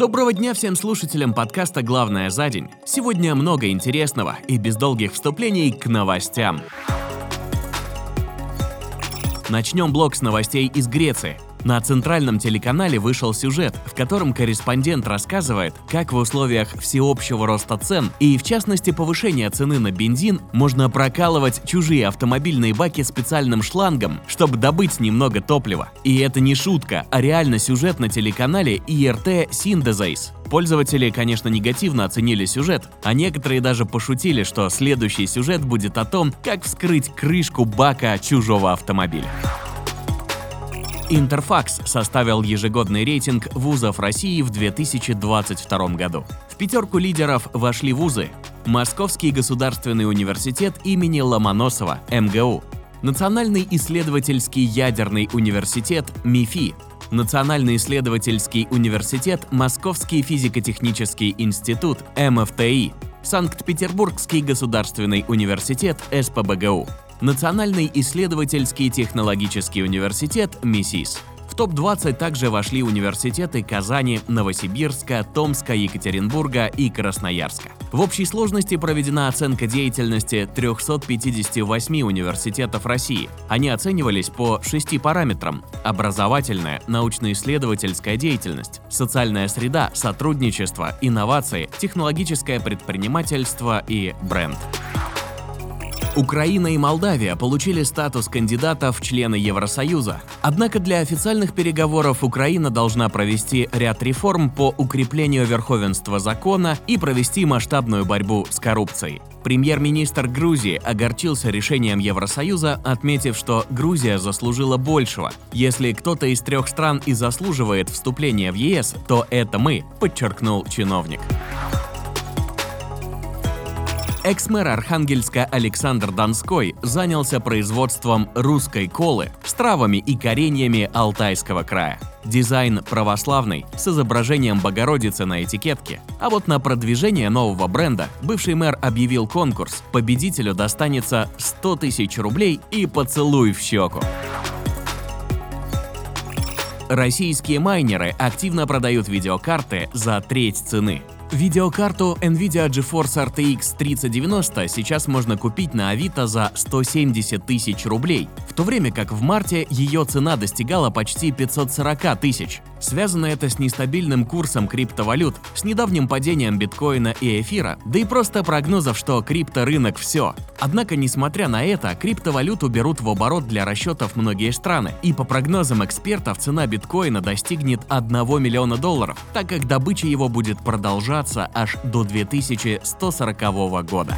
Доброго дня всем слушателям подкаста «Главное за день». Сегодня много интересного и без долгих вступлений к новостям. Начнем блок с новостей из Греции. На центральном телеканале вышел сюжет, в котором корреспондент рассказывает, как в условиях всеобщего роста цен и, в частности, повышения цены на бензин, можно прокалывать чужие автомобильные баки специальным шлангом, чтобы добыть немного топлива. И это не шутка, а реально сюжет на телеканале IRT Synthesize. Пользователи, конечно, негативно оценили сюжет, а некоторые даже пошутили, что следующий сюжет будет о том, как вскрыть крышку бака чужого автомобиля. Интерфакс составил ежегодный рейтинг вузов России в 2022 году. В пятерку лидеров вошли вузы Московский государственный университет имени Ломоносова, МГУ, Национальный исследовательский ядерный университет МИФИ, Национальный исследовательский университет Московский физико-технический институт МФТИ, Санкт-Петербургский государственный университет СПБГУ. Национальный исследовательский технологический университет МИСИС. В топ-20 также вошли университеты Казани, Новосибирска, Томска, Екатеринбурга и Красноярска. В общей сложности проведена оценка деятельности 358 университетов России. Они оценивались по шести параметрам – образовательная, научно-исследовательская деятельность, социальная среда, сотрудничество, инновации, технологическое предпринимательство и бренд. Украина и Молдавия получили статус кандидатов в члены Евросоюза. Однако для официальных переговоров Украина должна провести ряд реформ по укреплению верховенства закона и провести масштабную борьбу с коррупцией. Премьер-министр Грузии огорчился решением Евросоюза, отметив, что Грузия заслужила большего. Если кто-то из трех стран и заслуживает вступления в ЕС, то это мы, подчеркнул чиновник. Экс-мэр Архангельска Александр Донской занялся производством русской колы с травами и кореньями Алтайского края. Дизайн православный, с изображением Богородицы на этикетке. А вот на продвижение нового бренда бывший мэр объявил конкурс. Победителю достанется 100 тысяч рублей и поцелуй в щеку. Российские майнеры активно продают видеокарты за треть цены. Видеокарту NVIDIA GeForce RTX 3090 сейчас можно купить на Авито за 170 тысяч рублей, в то время как в марте ее цена достигала почти 540 тысяч. Связано это с нестабильным курсом криптовалют, с недавним падением биткоина и эфира, да и просто прогнозов, что крипторынок все. Однако, несмотря на это, криптовалюту берут в оборот для расчетов многие страны, и по прогнозам экспертов цена биткоина достигнет 1 миллиона долларов, так как добыча его будет продолжаться аж до 2140 года.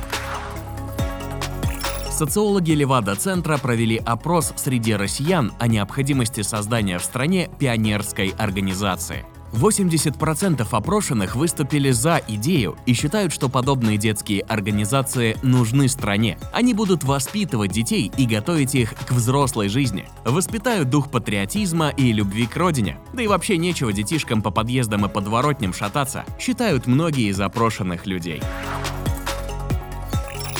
Социологи Левада-центра провели опрос среди россиян о необходимости создания в стране пионерской организации. 80% опрошенных выступили за идею и считают, что подобные детские организации нужны стране. Они будут воспитывать детей и готовить их к взрослой жизни, воспитают дух патриотизма и любви к родине. Да и вообще нечего детишкам по подъездам и подворотням шататься, считают многие из опрошенных людей.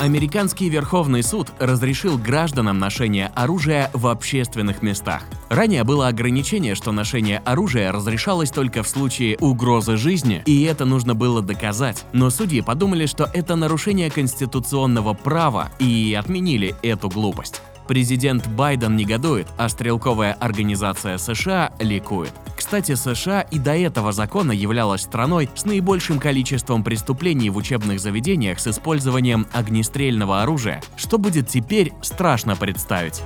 Американский Верховный суд разрешил гражданам ношение оружия в общественных местах. Ранее было ограничение, что ношение оружия разрешалось только в случае угрозы жизни, и это нужно было доказать. Но судьи подумали, что это нарушение конституционного права и отменили эту глупость. Президент Байден негодует, а стрелковая организация США ликует. Кстати, США и до этого закона являлась страной с наибольшим количеством преступлений в учебных заведениях с использованием огнестрельного оружия. Что будет теперь, страшно представить.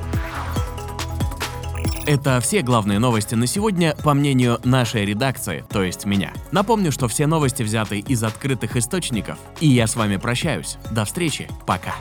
Это все главные новости на сегодня, по мнению нашей редакции, то есть меня. Напомню, что все новости взяты из открытых источников, и я с вами прощаюсь. До встречи, пока.